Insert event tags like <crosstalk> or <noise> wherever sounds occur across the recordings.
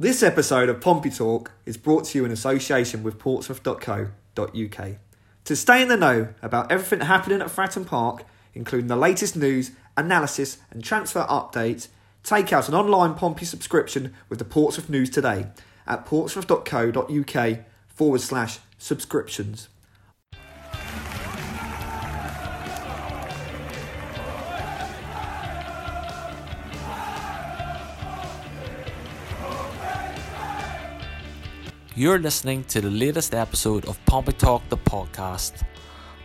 This episode of Pompey Talk is brought to you in association with portsmouth.co.uk. To stay in the know about everything happening at Fratton Park, including the latest news, analysis, and transfer updates, take out an online Pompey subscription with the Portsmouth News today at portsmouth.co.uk forward slash subscriptions. You're listening to the latest episode of Pompey Talk, the podcast.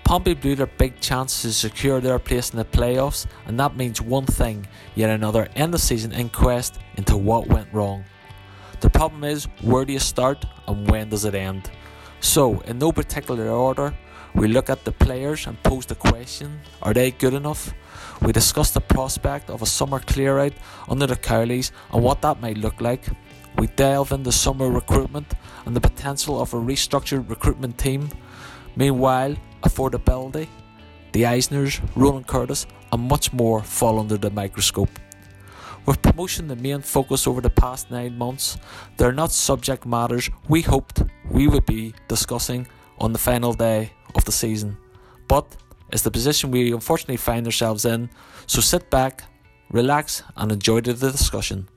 Pompey blew their big chance to secure their place in the playoffs, and that means one thing yet another end of season inquest into what went wrong. The problem is, where do you start and when does it end? So, in no particular order, we look at the players and pose the question are they good enough? We discuss the prospect of a summer clear out under the Cowleys and what that might look like. We delve into summer recruitment and the potential of a restructured recruitment team. Meanwhile, affordability, the Eisners, Ronan Curtis, and much more fall under the microscope. With promotion the main focus over the past nine months, they are not subject matters we hoped we would be discussing on the final day of the season. But it's the position we unfortunately find ourselves in, so sit back, relax, and enjoy the discussion.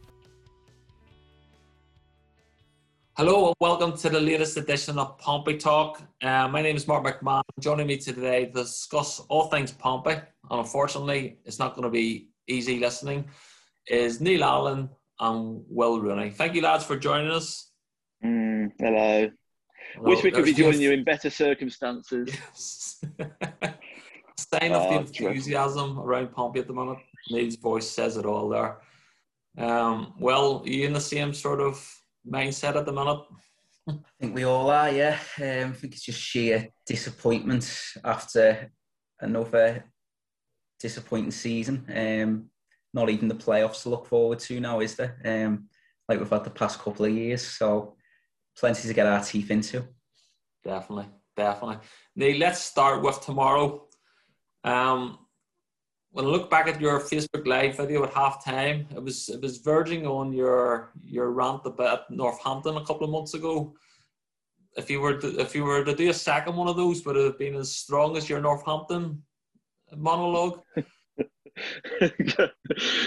Hello and welcome to the latest edition of Pompey Talk. Uh, my name is Mark McMahon. Joining me today to discuss all things Pompey, and unfortunately, it's not going to be easy listening, is Neil Allen and Will Rooney. Thank you, lads, for joining us. Mm, hello. hello. Wish we could be joining you in better circumstances. Yes. Sign of oh, the enthusiasm true. around Pompey at the moment. Neil's voice says it all there. Um, well, are you in the same sort of mindset at the minute? I think we all are, yeah. Um, I think it's just sheer disappointment after another disappointing season. Um, not even the playoffs to look forward to now, is there? Um, like we've had the past couple of years, so plenty to get our teeth into. Definitely, definitely. Neil, let's start with tomorrow. Um, when I look back at your Facebook Live video at halftime, it was it was verging on your your rant about Northampton a couple of months ago. If you were to, if you were to do a second one of those, would it have been as strong as your Northampton monologue? <laughs> do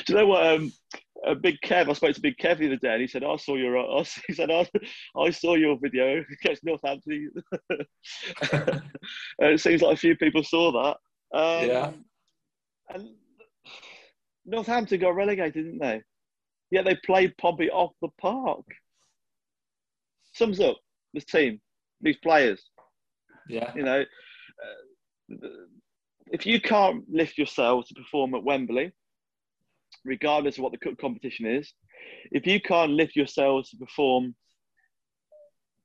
you know what? Um, a Big Kev, I spoke to Big Kev the other day, and he said, "I saw your," I, <laughs> he said, I, "I saw your video against Northampton." <laughs> it seems like a few people saw that. Um, yeah. And Northampton got relegated, didn't they? Yet they played Pompey off the park. Sums up this team, these players. Yeah. You know, uh, if you can't lift yourself to perform at Wembley, regardless of what the cup competition is, if you can't lift yourselves to perform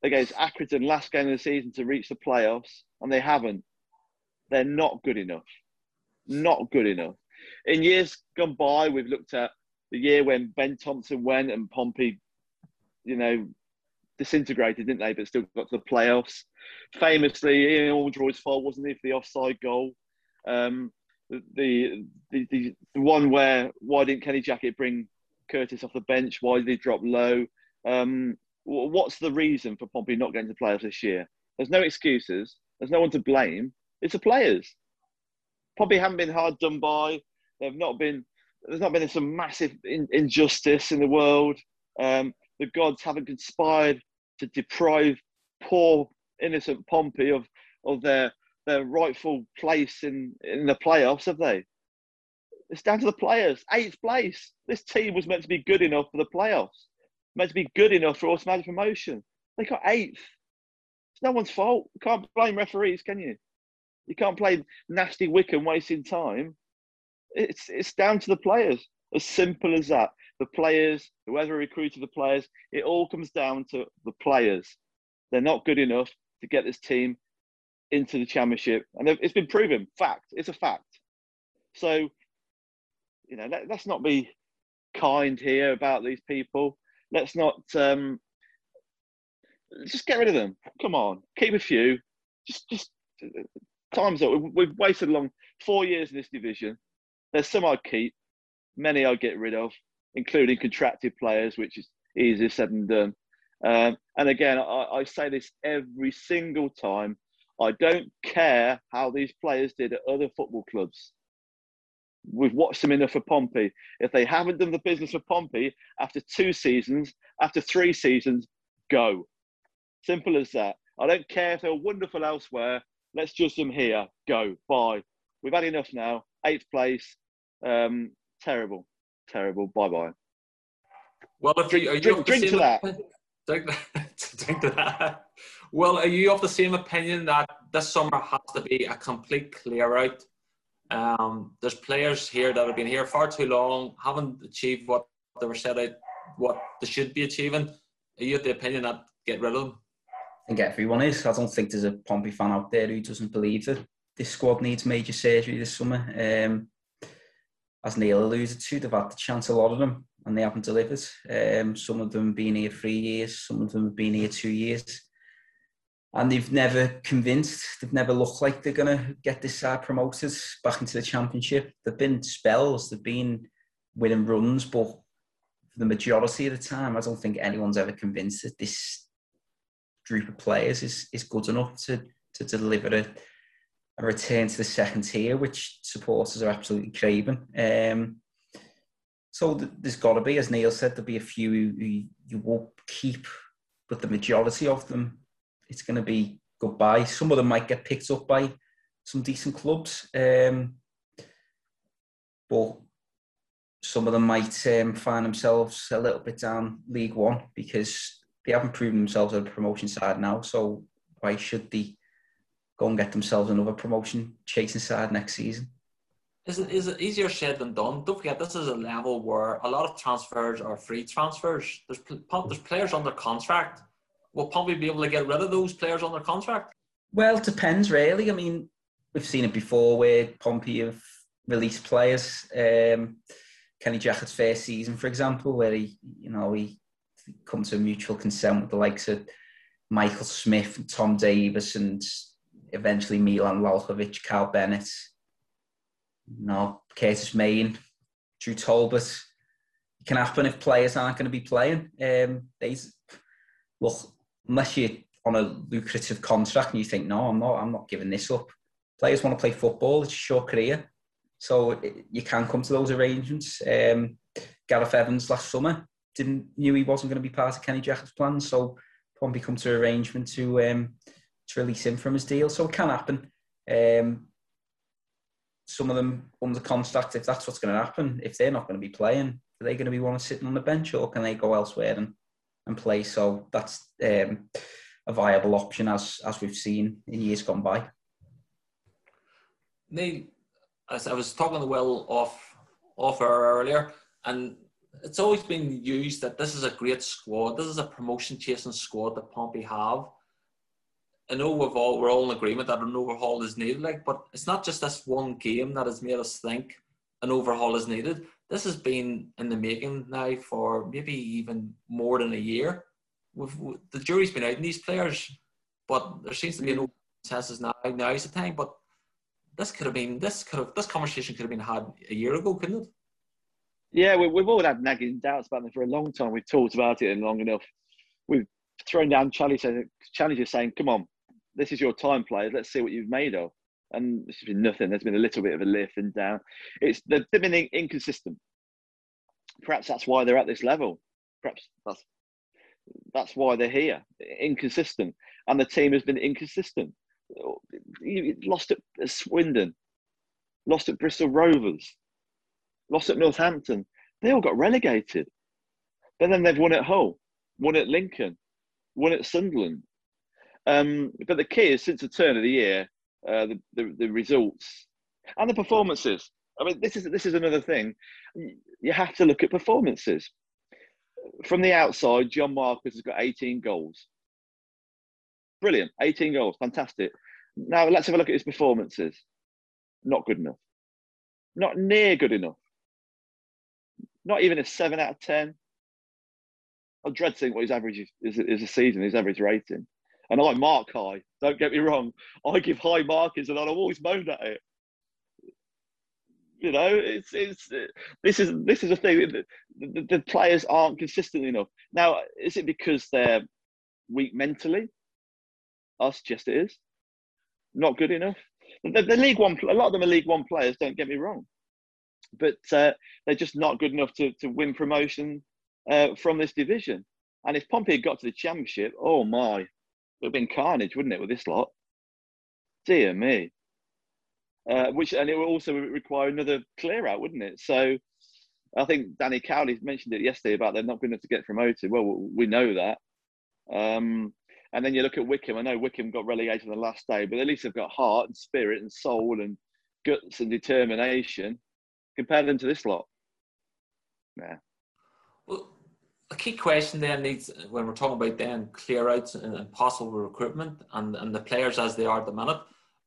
against Accrington last game of the season to reach the playoffs, and they haven't, they're not good enough not good enough. In years gone by, we've looked at the year when Ben Thompson went and Pompey, you know, disintegrated, didn't they? But still got to the playoffs. Famously, Ian Aldroyd's fault, wasn't it, for the offside goal? Um, the, the, the, the one where why didn't Kenny Jackett bring Curtis off the bench? Why did he drop Lowe? Um, what's the reason for Pompey not getting to playoffs this year? There's no excuses. There's no one to blame. It's the players probably haven't been hard done by. They've not been. There's not been some massive in, injustice in the world. Um, the gods haven't conspired to deprive poor innocent Pompey of of their their rightful place in in the playoffs, have they? It's down to the players. Eighth place. This team was meant to be good enough for the playoffs. Meant to be good enough for automatic promotion. They got eighth. It's no one's fault. You can't blame referees, can you? You can't play nasty Wycombe wasting time. It's it's down to the players. As simple as that. The players, whoever recruited the players, it all comes down to the players. They're not good enough to get this team into the championship, and it's been proven. Fact. It's a fact. So, you know, let, us not be kind here about these people. Let's not um, just get rid of them. Come on, keep a few. Just, just time's up. We've wasted long four years in this division. There's some I'd keep, many I'd get rid of, including contracted players, which is easier said than done. Um, and again, I, I say this every single time. I don't care how these players did at other football clubs. We've watched them enough for Pompey. If they haven't done the business for Pompey after two seasons, after three seasons, go. Simple as that. I don't care if they're wonderful elsewhere. Let's judge them here. Go. Bye. We've had enough now. Eighth place. Um, terrible. Terrible. Bye bye. Well, if drink, you, are you drink, drink to that. Drink, <laughs> drink to that. Well, are you of the same opinion that this summer has to be a complete clear out? Um, there's players here that have been here far too long, haven't achieved what they were set out, what they should be achieving. Are you of the opinion that get rid of them? Think everyone is. I don't think there's a Pompey fan out there who doesn't believe that this squad needs major surgery this summer. Um, as Neil alluded to, they've had the chance, a lot of them, and they haven't delivered. Um, some of them have been here three years, some of them have been here two years. And they've never convinced, they've never looked like they're going to get this side promoted back into the championship. There've been spells, they've been winning runs, but for the majority of the time, I don't think anyone's ever convinced that this group of players is is good enough to to deliver a, a return to the second tier, which supporters are absolutely craving. Um, so th- there's got to be, as Neil said, there'll be a few who you will keep, but the majority of them, it's going to be goodbye. Some of them might get picked up by some decent clubs, um, but some of them might um, find themselves a little bit down League One because they haven't proven themselves at a promotion side now. So why should they go and get themselves another promotion chasing side next season? Is it, is it easier said than done? Don't forget, this is a level where a lot of transfers are free transfers. There's, there's players under contract. Will Pompey be able to get rid of those players under contract? Well, it depends, really. I mean, we've seen it before where Pompey have released players. Um, Kenny Jackett's first season, for example, where he, you know, he come to a mutual consent with the likes of Michael Smith and Tom Davis and eventually Milan Lalkovic, Kyle Bennett, you know, Curtis Main, Drew Talbot. It can happen if players aren't going to be playing. Um, these, well, unless you're on a lucrative contract and you think, no, I'm not, I'm not giving this up. Players want to play football; it's a short career, so you can come to those arrangements. Um, Gareth Evans last summer didn't knew he wasn't going to be part of Kenny Jackett's plans, so Pompey come to arrangement to um, to release him from his deal. So it can happen. Um, some of them under contract, if that's what's going to happen, if they're not going to be playing, are they going to be one sitting on the bench, or can they go elsewhere and, and play? So that's um, a viable option as as we've seen in years gone by. Neil, as I was talking to Will off off air earlier, and it's always been used that this is a great squad. This is a promotion chasing squad that Pompey have. I know we've all we're all in agreement that an overhaul is needed, like, but it's not just this one game that has made us think an overhaul is needed. This has been in the making now for maybe even more than a year. We've, we, the jury's been out in these players, but there seems to be no mm-hmm. consensus now. Now is the time, but this could have been this could have this conversation could have been had a year ago, couldn't it? Yeah, we, have all had nagging doubts about them for a long time. We've talked about it and long enough. We've thrown down challenges, uh, challenges saying, come on, this is your time, players. Let's see what you've made of. And there's been nothing. There's been a little bit of a lift and down. It's they've been inconsistent. Perhaps that's why they're at this level. Perhaps that's that's why they're here. Inconsistent, and the team has been inconsistent. You lost at Swindon, lost at Bristol Rovers, lost at Northampton. They all got relegated. But then they've won at Hull, won at Lincoln, won at Sunderland. Um, but the key is since the turn of the year, uh, the, the, the results and the performances. I mean, this is this is another thing. You have to look at performances. From the outside, John Marquis has got 18 goals. Brilliant, 18 goals, fantastic. Now let's have a look at his performances. Not good enough. Not near good enough not even a seven out of ten. I dread seeing what his average is, is, is a season, his average rating. And I mark high. Don't get me wrong. I give high markings, and I've always moaned at it. You know, it's it's this is this is a thing. The, the, the players aren't consistent enough. Now, is it because they're weak mentally? I suggest it is. Not good enough. The, the League One, a lot of them are League One players. Don't get me wrong, but uh, they're just not good enough to to win promotion uh, from this division. And if Pompey had got to the championship, oh my, it would have been carnage, wouldn't it, with this lot? Dear me. Uh, which and it would also require another clear out, wouldn't it? So I think Danny Cowley mentioned it yesterday about they're not going to get promoted. Well, we know that. Um, and then you look at Wycombe. I know Wycombe got relegated on the last day, but at least they've got heart and spirit and soul and guts and determination. Compare them to this lot. Yeah. Well, a key question then needs when we're talking about then clear outs and, possible recruitment and, and the players as they are at the minute.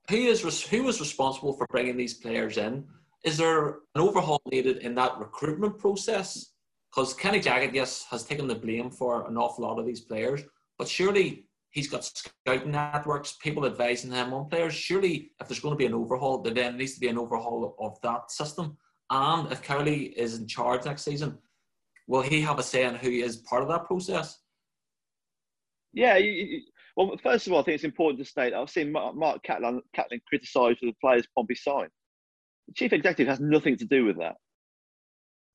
Who is who is responsible for bringing these players in? Is there an overhaul needed in that recruitment process? Because Kenny Jackett, yes, has taken the blame for an awful lot of these players, but surely he's got scouting networks, people advising him on players. Surely, if there's going to be an overhaul, there then needs to be an overhaul of that system. And if Cowley is in charge next season, will he have a say in who is part of that process? Yeah. Well, first of all, I think it's important to state I've seen Mark Catlin, Catlin criticised the players Pompey signed. The chief executive has nothing to do with that.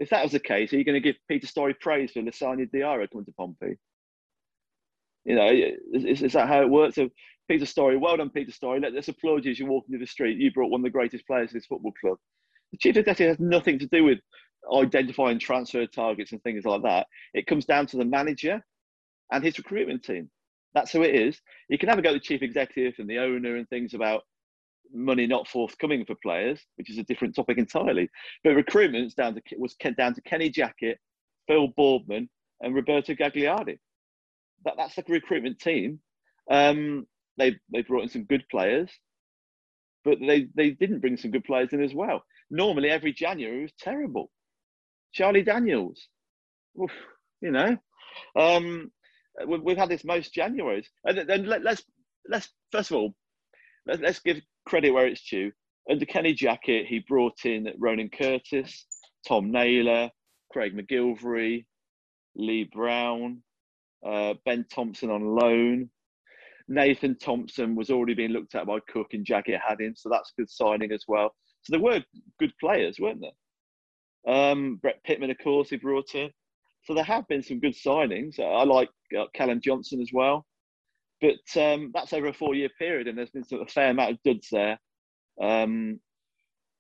If that was the case, are you going to give Peter Storrie praise for Lassana Diarra coming to Pompey? You know, is, is, that how it works? So Peter Storrie, well done, Peter Storrie. Let, us applaud you as you walk into the street. You brought one of the greatest players in this football club. The chief executive has nothing to do with identifying transfer targets and things like that. It comes down to the manager and his recruitment team. That's who it is. You can have a go at the chief executive and the owner and things about money not forthcoming for players, which is a different topic entirely. But recruitment's down to was down to Kenny Jackett, Phil Boardman, and Roberto Gagliardi. That, that's the recruitment team. Um, they they brought in some good players, but they they didn't bring some good players in as well. Normally, every January was terrible. Charlie Daniels, Oof, you know, um, we've, we've, had this most Januaries, and then let, us let's first of all let, let's give credit where it's due. Under Kenny Jackett, he brought in Ronan Curtis, Tom Naylor, Craig MacGillivray, Lee Brown, uh, Ben Thompson on loan. Nathan Thompson was already being looked at by Cook and Jackett had him, so that's a good signing as well. So there were good players, weren't there? Um, Brett Pitman, of course, he brought in. So there have been some good signings. I like uh, Callum Johnson as well. But um, that's over a four-year period, and there's been a fair amount of duds there. Um,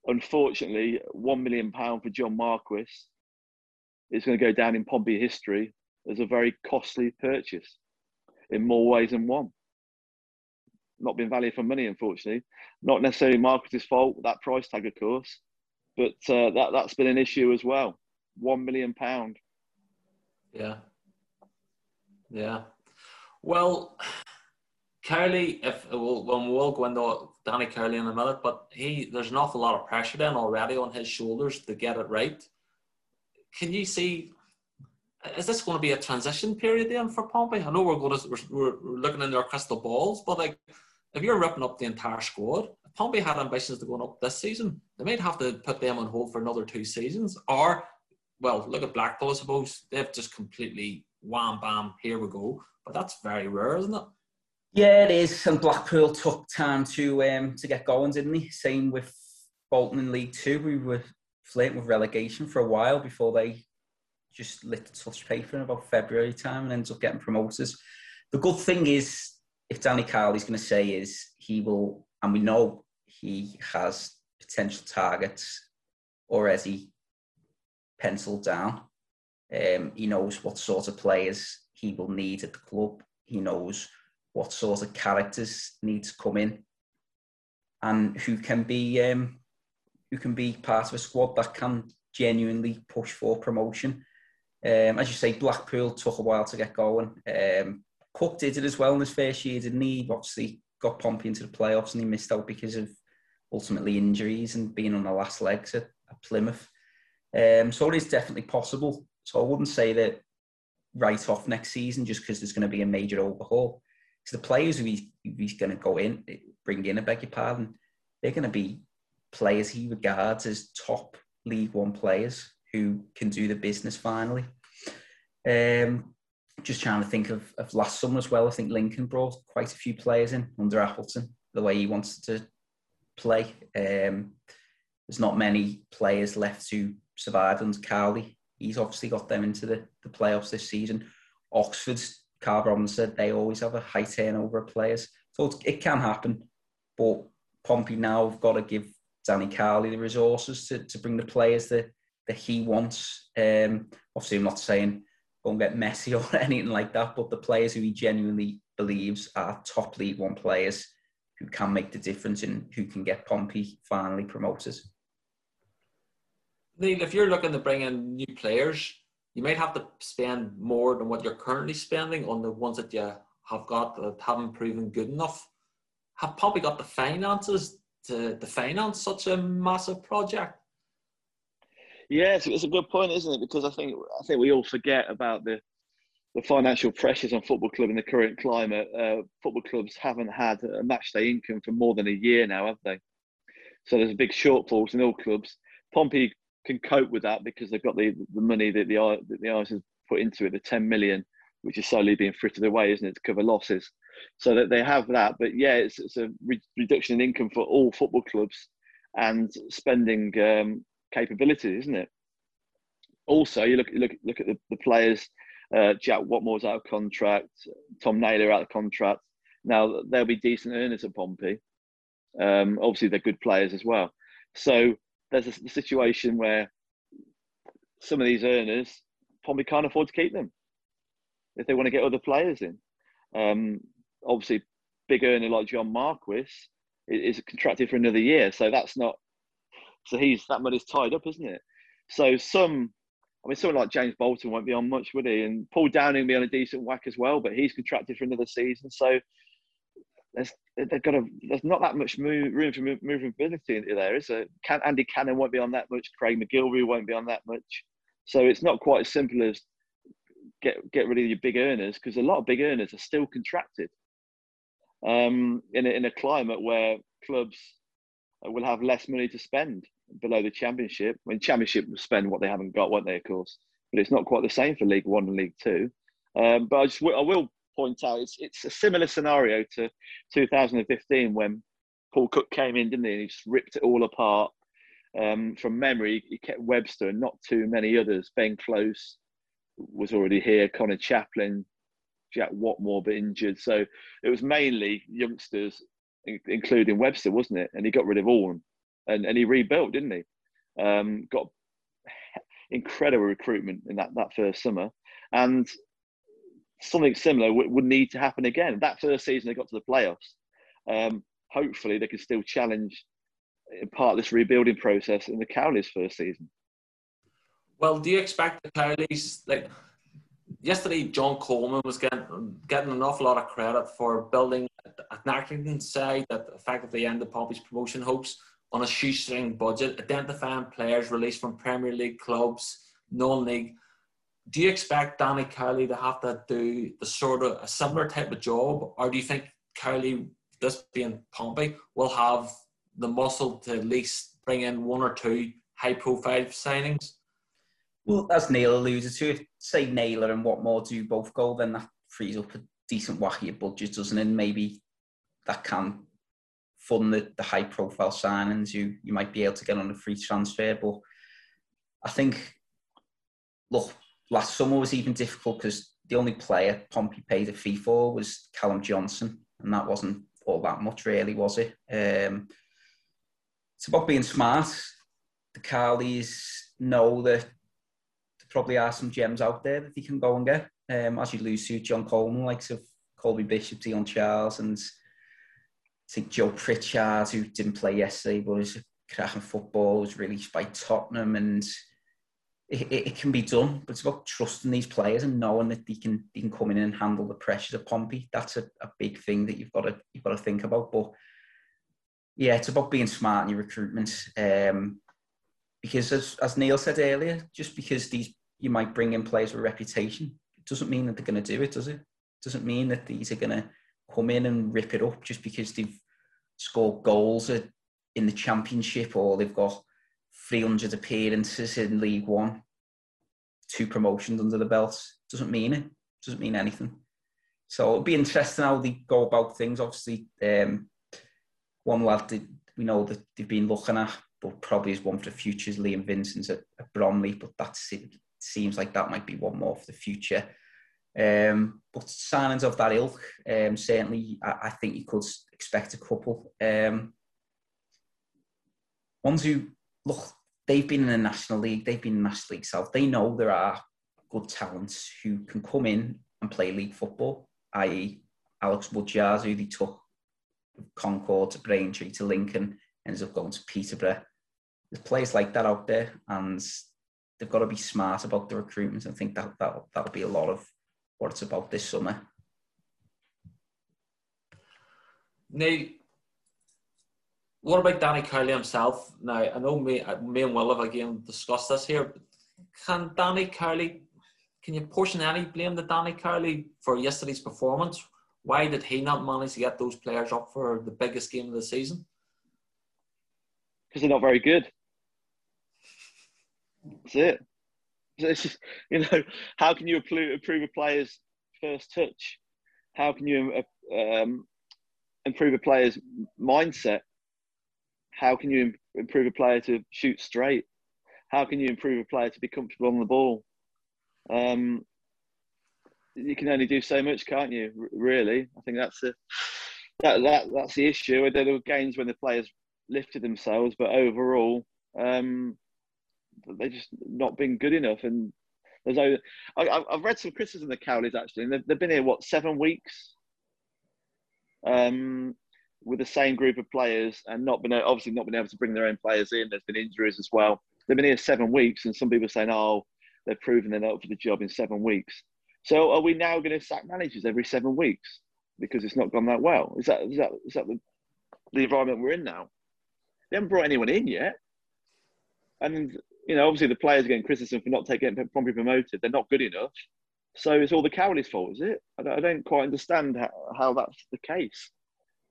unfortunately, one million pound for John Marquis is going to go down in Pompey history as a very costly purchase in more ways than one. Not been valued for money, unfortunately. Not necessarily Marquis's fault, that price tag, of course, but uh, that that's been an issue as well. One million pound. Yeah. Yeah. Well, Cowley, if when we'll go into Danny Cowley in a minute, but he there's an awful lot of pressure then already on his shoulders to get it right. Can you see? Is this going to be a transition period then for Pompey? I know we're going to we're, we're looking into our crystal balls, but like if you're ripping up the entire squad, if Pompey had ambitions to go up this season, they might have to put them on hold for another two seasons. Or, well, look at Blackpool. I suppose they've just completely wham bam. Here we go. But that's very rare, isn't it? Yeah, it is. And Blackpool took time to um, to get going, didn't he? Same with Bolton in League Two. We were flirting with relegation for a while before they just lit touch paper in about February time and ends up getting promoted. The good thing is, if Danny Cowley's going to say is he will, and we know he has potential targets already penciled down. Um, he knows what sort of players he will need at the club. He knows what sort of characters need to come in and who can be um, who can be part of a squad that can genuinely push for promotion. Um, as you say, Blackpool took a while to get going. Um, Cook did it as well in his first year, didn't he? Obviously, got Pompey into the playoffs and he missed out because of ultimately injuries and being on the last legs at, at Plymouth. Um, so it is definitely possible. So I wouldn't say that right off next season just because there's going to be a major overhaul. Because the players who he's, he's going to go in, bring in, I beg your pardon, they're going to be players he regards as top League One players who can do the business finally. Um, just trying to think of, of last summer as well. I think Lincoln brought quite a few players in under Appleton, the way he wanted to play. Um, there's not many players left to survive under Cowley. He's obviously got them into the, the playoffs this season. Oxford's Robins said they always have a high turnover of players. So it can happen. But Pompey now have got to give Danny Cowley the resources to, to bring the players that, that he wants. Um, obviously, I'm not saying go and get Messi <laughs> or anything like that, but the players who he genuinely believes are top League One players who can make the difference and who can get Pompey finally promoted. Neil, if you're looking to bring in new players, you might have to spend more than what you're currently spending on the ones that you have got that haven't proven good enough. Have Pompey got the finances to, to finance such a massive project? Yes, it's a good point, isn't it? Because I think I think we all forget about the the financial pressures on football club in the current climate. Uh, football clubs haven't had a match day income for more than a year now, have they? So there's a big shortfalls in all clubs. Pompey can cope with that because they've got the, the money that the that the Irish has put into it, the 10 million, which is slowly being frittered away, isn't it, to cover losses. So that they have that. But yeah, it's, it's a re- reduction in income for all football clubs and spending um, capability, isn't it? Also, you look look look at the, the players. Uh, Jack Whatmough's out of contract. Tom Naylor out of contract. Now they'll be decent earners at Pompey. Um, obviously, they're good players as well. So there's a, a situation where some of these earners Pompey can't afford to keep them if they want to get other players in. Um, obviously, big earner like John Marquis is contracted for another year, so that's not. So he's that money's tied up, isn't it? So some, I mean, someone like James Bolton won't be on much, would he? And Paul Downing will be on a decent whack as well, but he's contracted for another season. So there's they've got a there's not that much move, room for movability there, is there? Can, Andy Cannon won't be on that much. Craig MacGillivray won't be on that much. So it's not quite as simple as get get rid of your big earners because a lot of big earners are still contracted. Um, in a, in a climate where clubs will have less money to spend below the championship. When championship will spend what they haven't got, won't they? Of course, but it's not quite the same for League One and League Two. Um, but I just I will point out it's it's a similar scenario to 2015 when Paul Cook came in, didn't he? And he just ripped it all apart. Um, from memory, he kept Webster and not too many others. Ben Close was already here. Connor Chaplin, Jack Whatmough, but injured. So it was mainly youngsters, including Webster, wasn't it? And he got rid of all, and and he rebuilt, didn't he? Um, got incredible recruitment in that that first summer, and something similar would, would, need to happen again. That first season they got to the playoffs. Um, hopefully they can still challenge in part of this rebuilding process in the Cowleys' first season. Well, do you expect the Cowleys like yesterday? John Coleman was getting getting an awful lot of credit for building an Accrington side that effectively ended Pompey's promotion hopes on a shoestring budget, identifying players released from Premier League clubs, non-league do you expect Danny Cowley to have to do the sort of a similar type of job, or do you think Cowley, this being Pompey, will have the muscle to at least bring in one or two high-profile signings? Well, as Neil alluded to, if say Naylor and Whatmough do both go, then that frees up a decent wacky budget, doesn't it? Maybe that can fund the, the high-profile signings you you might be able to get on a free transfer. But I think, look, last summer was even difficult because the only player Pompey paid a fee for was Callum Johnson, and that wasn't all that much, really, was it? Um, it's about being smart. The Cowleys know that there probably are some gems out there that they can go and get. Um, as you lose to John Coleman, likes of Colby Bishop, Dion Charles, and think Joe Pritchard, who didn't play yesterday, but was cracking football, was released by Tottenham, and it, it, can be done, but it's about trusting these players and knowing that they can they can come in and handle the pressures of Pompey. That's a, a big thing that you've got to you've got to think about. But yeah, it's about being smart in your recruitment. Um, because as, as Neil said earlier, just because these you might bring in players with a reputation, it doesn't mean that they're going to do it, does it? it doesn't mean that these are going to come in and rip it up just because they've scored goals in the Championship or they've got 300 appearances in League One, two promotions under the belt. Doesn't mean it. Doesn't mean anything. So it'll be interesting how they go about things. Obviously, um, one lad that we know that they've been looking at, but probably is one for the future is Liam Vincent at, at Bromley. But that seems like that might be one more for the future. Um, but signings of that ilk, um, certainly, I, I, think you could expect a couple. Um, ones who look, they've been in the National League, they've been in the National League South. They know there are good talents who can come in and play league football, i.e., Alex Woodyard, who they took Concord to Braintree to Lincoln, ends up going to Peterborough. There's players like that out there, and they've got to be smart about the recruitment. I think that that that'll be a lot of what it's about this summer. Now, what about Danny Cowley himself? Now, I know me, uh, me and Will have again discussed this here. Can Danny Cowley, can you portion any blame to Danny Cowley for yesterday's performance? Why did he not manage to get those players up for the biggest game of the season? Because they're not very good. That's it. <laughs> Just, you know, how can you improve a player's first touch? How can you um, improve a player's mindset? How can you improve a player to shoot straight? How can you improve a player to be comfortable on the ball? Um, you can only do so much, can't you? Really, I think that's the that, that that's the issue. There were games when the players lifted themselves, but overall, um, they've just not been good enough. And there's I, have read some criticism of the Cowleys actually, and they've, they've been here what seven weeks, um, with the same group of players, and not been obviously not been able to bring their own players in. There's been injuries as well. They've been here seven weeks, and some people are saying, "Oh, they're proving they're not up for the job in seven weeks." So, are we now going to sack managers every seven weeks because it's not gone that well? Is that is that is that the, the environment we're in now? They haven't brought anyone in yet, and you know, obviously the players are getting criticism for not taking promptly promoted. They're not good enough. So it's all the Cowley's fault, is it? I don't, I don't quite understand how, how, that's the case.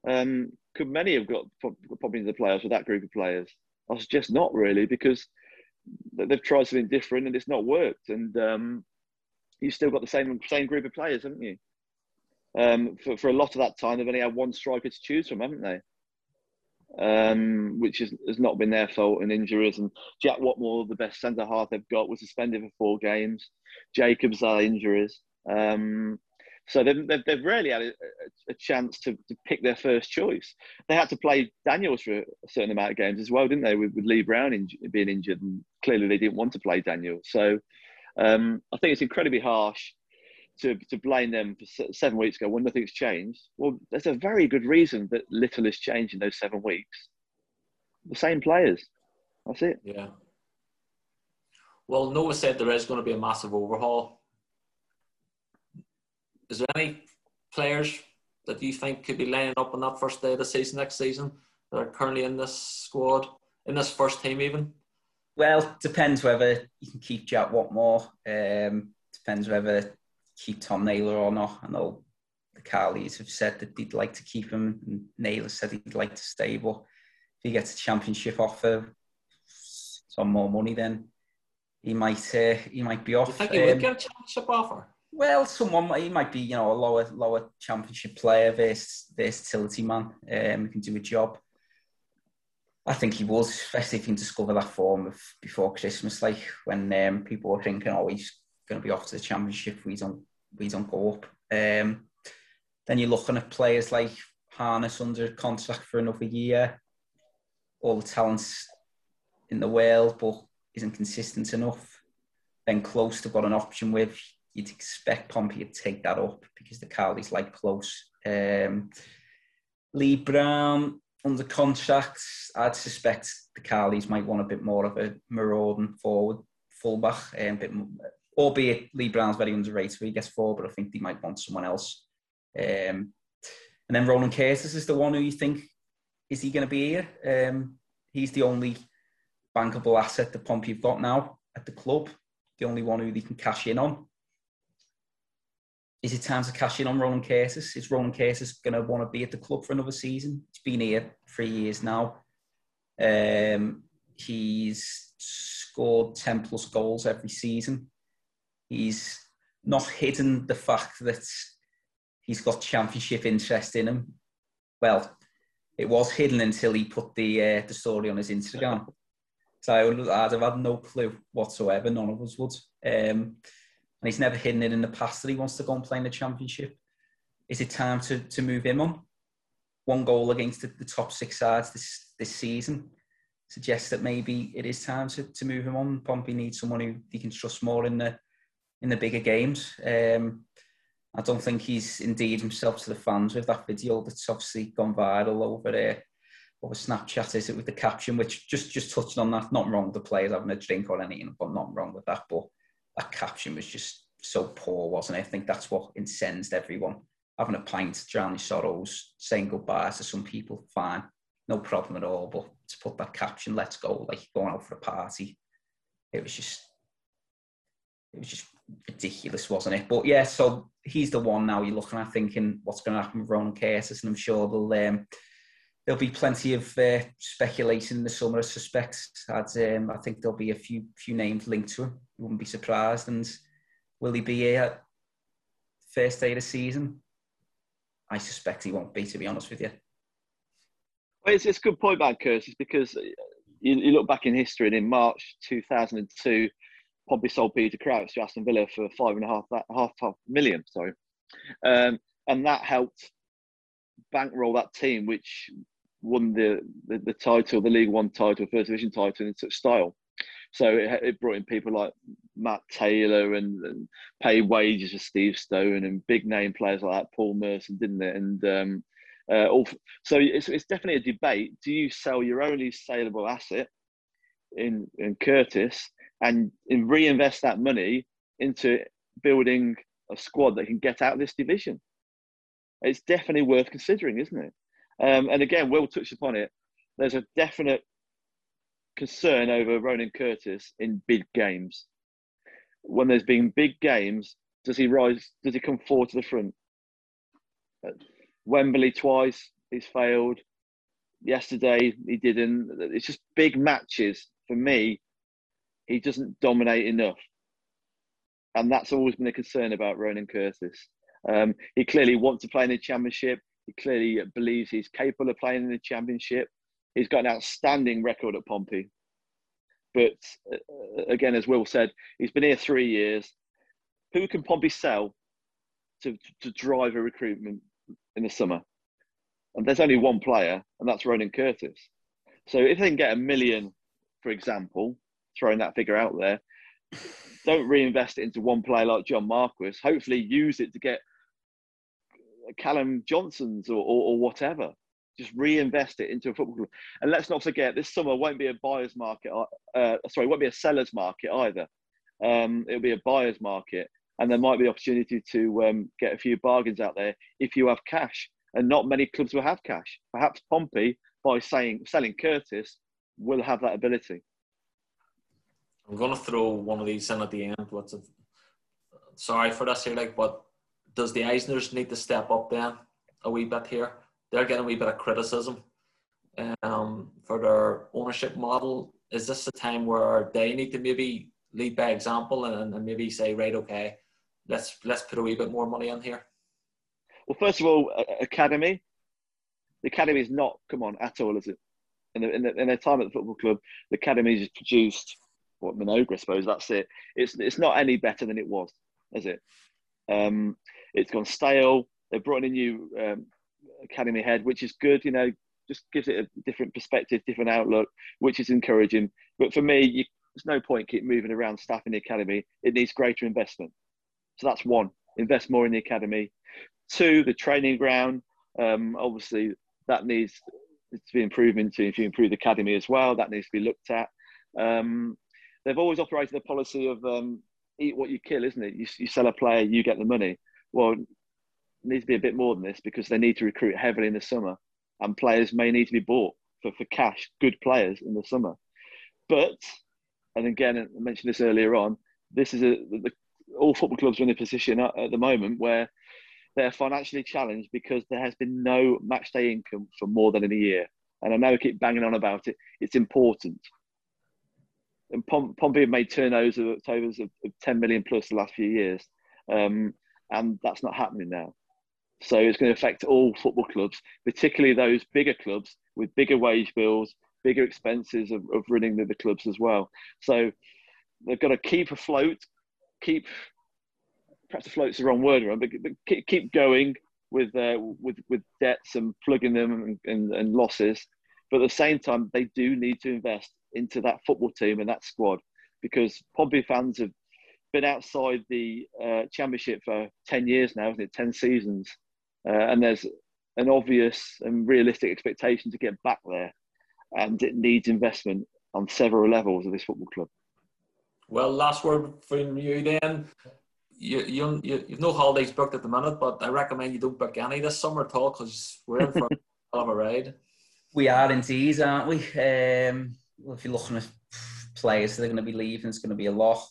Um, could many have got popped into the playoffs with that group of players? I suggest not really because they've tried something different and it's not worked. And um, you've still got the same same group of players, haven't you? Um, for, for a lot of that time, they've only had one striker to choose from, haven't they? Um, which is, has not been their fault in injuries. And Jack Whatmough, the best centre half they've got, was suspended for four games. Jacobs had injuries. Um, so they've, they've, they've rarely had a, a, chance to, to pick their first choice. They had to play Daniels for a certain amount of games as well, didn't they, with, with Lee Brown in, being injured. And clearly they didn't want to play Daniels. So um, I think it's incredibly harsh to, to blame them for seven weeks ago when nothing's changed. Well, there's a very good reason that little has changed in those seven weeks. The same players. That's it. Yeah. Well, Noah said there is going to be a massive overhaul. Is there any players that you think could be lining up on that first day of the season next season that are currently in this squad, in this first team even? Well, depends whether you can keep Jack Whatmough. Um, depends whether keep Tom Naylor or not. I know the Cowleys have said that they'd like to keep him, and Naylor said he'd like to stay. But if he gets a championship offer, some more money, then he might uh, he might be off. You think he um, would get a championship offer? Well, someone he might be, you know, a lower lower championship player, vers- versatility man, um, can do a job. I think he was, especially if he can discover that form of before Christmas, like when um, people were thinking, oh, he's going to be off to the championship we don't we don't go up. Um, then you're looking at players like Harness under contract for another year. All the talents in the world, but isn't consistent enough. Then close to got an option with. You'd expect Pompey to take that up because the Cowleys like close. Um, Lee Brown under contract. I'd suspect the Cowleys might want a bit more of a marauding forward fullback, um, a bit more, albeit Lee Brown's very underrated, he gets four, but I think they might want someone else. Um, and then Ronan Curtis is the one who you think is he going to be here? Um, he's the only bankable asset that Pompey have got now at the club, the only one who they can cash in on. Is it time to cash in on Ronan Curtis? Is Ronan Curtis going to want to be at the club for another season? He's been here three years now. Um, he's scored 10 plus goals every season. He's not hidden the fact that he's got championship interest in him. Well, it was hidden until he put the uh, the story on his Instagram. So I would, I'd have had no clue whatsoever. None of us would. Um, and he's never hidden it in the past that he wants to go and play in the championship. Is it time to, to move him on? One goal against the, the top six sides this this season suggests that maybe it is time to, to move him on. Pompey needs someone who he can trust more in the in the bigger games. Um, I don't think he's indeed himself to the fans with that video that's obviously gone viral over there. Over Snapchat, is it with the caption, which just just touched on that. Not wrong, with the players having a drink or anything, but not wrong with that. But that caption was just so poor, wasn't it? I think that's what incensed everyone. Having a pint, drowning sorrows, saying goodbye to some people, fine, no problem at all. But to put that caption, let's go, like going out for a party, it was just, it was just ridiculous, wasn't it? But yeah, so he's the one now you're looking at thinking what's going to happen with Ronan Curtis, and I'm sure there'll um, there'll be plenty of uh, speculation in the summer. I suspect. I'd, um, I think there'll be a few few names linked to him. You wouldn't be surprised. And will he be here first day of the season? I suspect he won't be. To be honest with you. Well, it's, it's a good point about Curtis because you, you look back in history and in March 2002 Pompey sold Peter Crouch to Aston Villa for five and a half, half, half million, sorry. Um, and that helped bankroll that team, which won the, the, the, title, the League One title, First Division title in such style. So it, it brought in people like Matt Taylor and, and paid wages for Steve Stone and big name players like that, Paul Merson, didn't it? And um, uh, all, so it's, it's definitely a debate. Do you sell your only saleable asset in, in Curtis and reinvest that money into building a squad that can get out of this division. It's definitely worth considering, isn't it? Um, and again, Will touched upon it. There's a definite concern over Ronan Curtis in big games. When there's been big games, does he rise? Does he come forward to the front? Wembley twice, he's failed. Yesterday, he didn't. It's just big matches for me he doesn't dominate enough. And that's always been a concern about Ronan Curtis. Um, he clearly wants to play in the championship. He clearly believes he's capable of playing in the championship. He's got an outstanding record at Pompey. But uh, again, as Will said, he's been here three years. Who can Pompey sell to, to drive a recruitment in the summer? And there's only one player, and that's Ronan Curtis. So if they can get a million, for example, throwing that figure out there. Don't reinvest it into one player like John Marquis. Hopefully, use it to get Callum Johnson's or, or, or whatever. Just reinvest it into a football club. And let's not forget, this summer won't be a buyer's market. Uh, uh sorry, won't be a seller's market either. Um, it'll be a buyer's market, and there might be opportunity to um, get a few bargains out there if you have cash. And not many clubs will have cash. Perhaps Pompey, by saying selling Curtis, will have that ability. I'm gonna throw one of these in at the end. What's it? Sorry for this here, like, but does the Eisners need to step up then a wee bit here? They're getting a wee bit of criticism um, for their ownership model. Is this a time where they need to maybe lead by example and, and maybe say, right, okay, let's let's put a wee bit more money in here? Well, first of all, academy. The academy is not come on at all, is it? In, the, in, the, in their time at the football club, the academy has produced what Minogue, I suppose that's it. It's it's not any better than it was, is it? Um, it's gone stale. They've brought in a new um, academy head, which is good. You know, just gives it a different perspective, different outlook, which is encouraging. But for me, you, there's no point keep moving around staff in the academy. It needs greater investment. So that's one. Invest more in the academy. Two, the training ground. Um, obviously, that needs to be improved to if you improve the academy as well. That needs to be looked at. Um, they've always operated a policy of um, eat what you kill, isn't it? You, you sell a player, you get the money. Well, it needs to be a bit more than this because they need to recruit heavily in the summer, and players may need to be bought for, for cash, good players in the summer. But, and again, I mentioned this earlier on, this is a the, all football clubs are in a position at, at the moment where they're financially challenged because there has been no match day income for more than a year. And I know I keep banging on about it. It's important. And Pom- Pompey have made turnovers of, turnovers of, of 10 million plus the last few years. Um, and that's not happening now. So it's going to affect all football clubs, particularly those bigger clubs with bigger wage bills, bigger expenses of, of running the, the clubs as well. So they've got to keep afloat, keep perhaps afloat's the wrong word, but, but keep, keep going with uh, with with debts and plugging them and, and, and losses. But at the same time, they do need to invest into that football team and that squad because Pompey fans have been outside the uh, championship for 10 years now, isn't it? 10 seasons. Uh, and there's an obvious and realistic expectation to get back there. And it needs investment on several levels of this football club. Well, last word from you then. You, you, you, you've no holidays booked at the minute, but I recommend you don't book any this summer at all because we're in for a of a ride. <laughs> We are indeed, aren't we? Um, well, if you're looking at players that are going to be leaving, it's going to be a lot.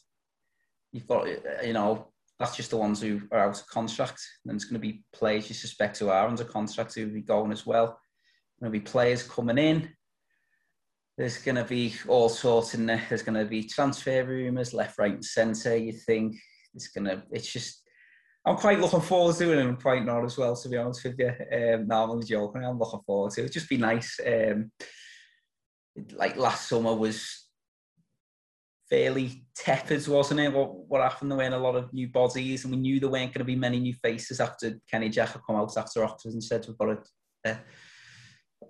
You've got, you know, that's just the ones who are out of contract. And it's going to be players you suspect who are under contract who will be going as well. There'll be players coming in. There's going to be all sorts in there. There's going to be transfer rumours, left, right, and centre. You think it's going to, it's just, I'm quite looking forward to it and I'm quite not as well, to be honest with you. Um, no, I'm only joking. I'm looking forward to it. It'll just be nice. Um, like last summer was fairly tepid, wasn't it? What what happened? There weren't a lot of new bodies, and we knew there weren't going to be many new faces after Kenny Jack had come out after Oxford and said we've got a, a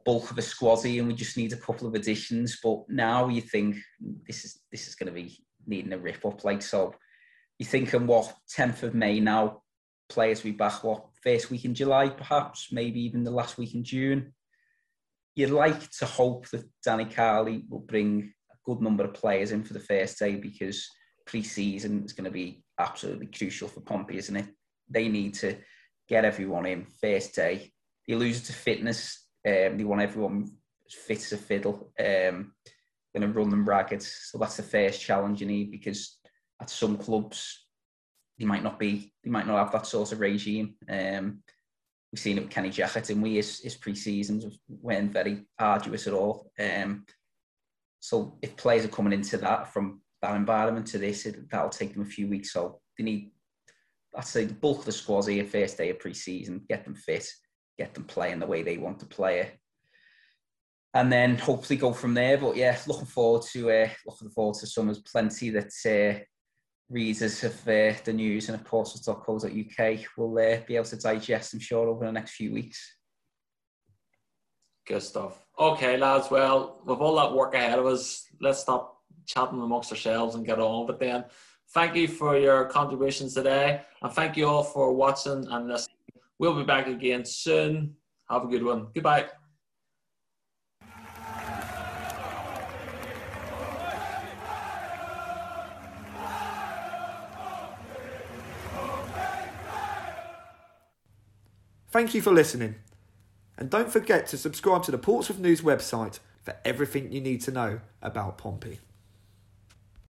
bulk of a squaddy and we just need a couple of additions. But now you think this is this is going to be needing a rip up. Like so, you thinking what 10th of May now, players will be back what first week in July, perhaps maybe even the last week in June. You'd like to hope that Danny Cowley will bring a good number of players in for the first day because pre-season is going to be absolutely crucial for Pompey, isn't it? They need to get everyone in first day. You lose to fitness. Um, they want everyone fit as a fiddle. Um, going to run them ragged. So that's the first challenge you need because at some clubs they might not be, they might not have that sort of regime. Um, we've seen it with Kenny Jackett, and we his, his pre-seasons weren't very arduous at all. Um, so if players are coming into that from that environment to this, it, that'll take them a few weeks. So they need, I'd say, the bulk of the squad's here first day of pre-season, get them fit, get them playing the way they want to play it, and then hopefully go from there. But yeah, looking forward to uh, looking forward to summer's plenty that uh, readers of uh, the news and of course UK will uh, be able to digest, I'm sure, over the next few weeks. Good stuff. Okay, lads. Well, with all that work ahead of us, let's stop chatting amongst ourselves and get on. But then, thank you for your contributions today, and thank you all for watching and listening. We'll be back again soon. Have a good one. Goodbye. Thank you for listening. And don't forget to subscribe to the Portsmouth News website for everything you need to know about Pompey.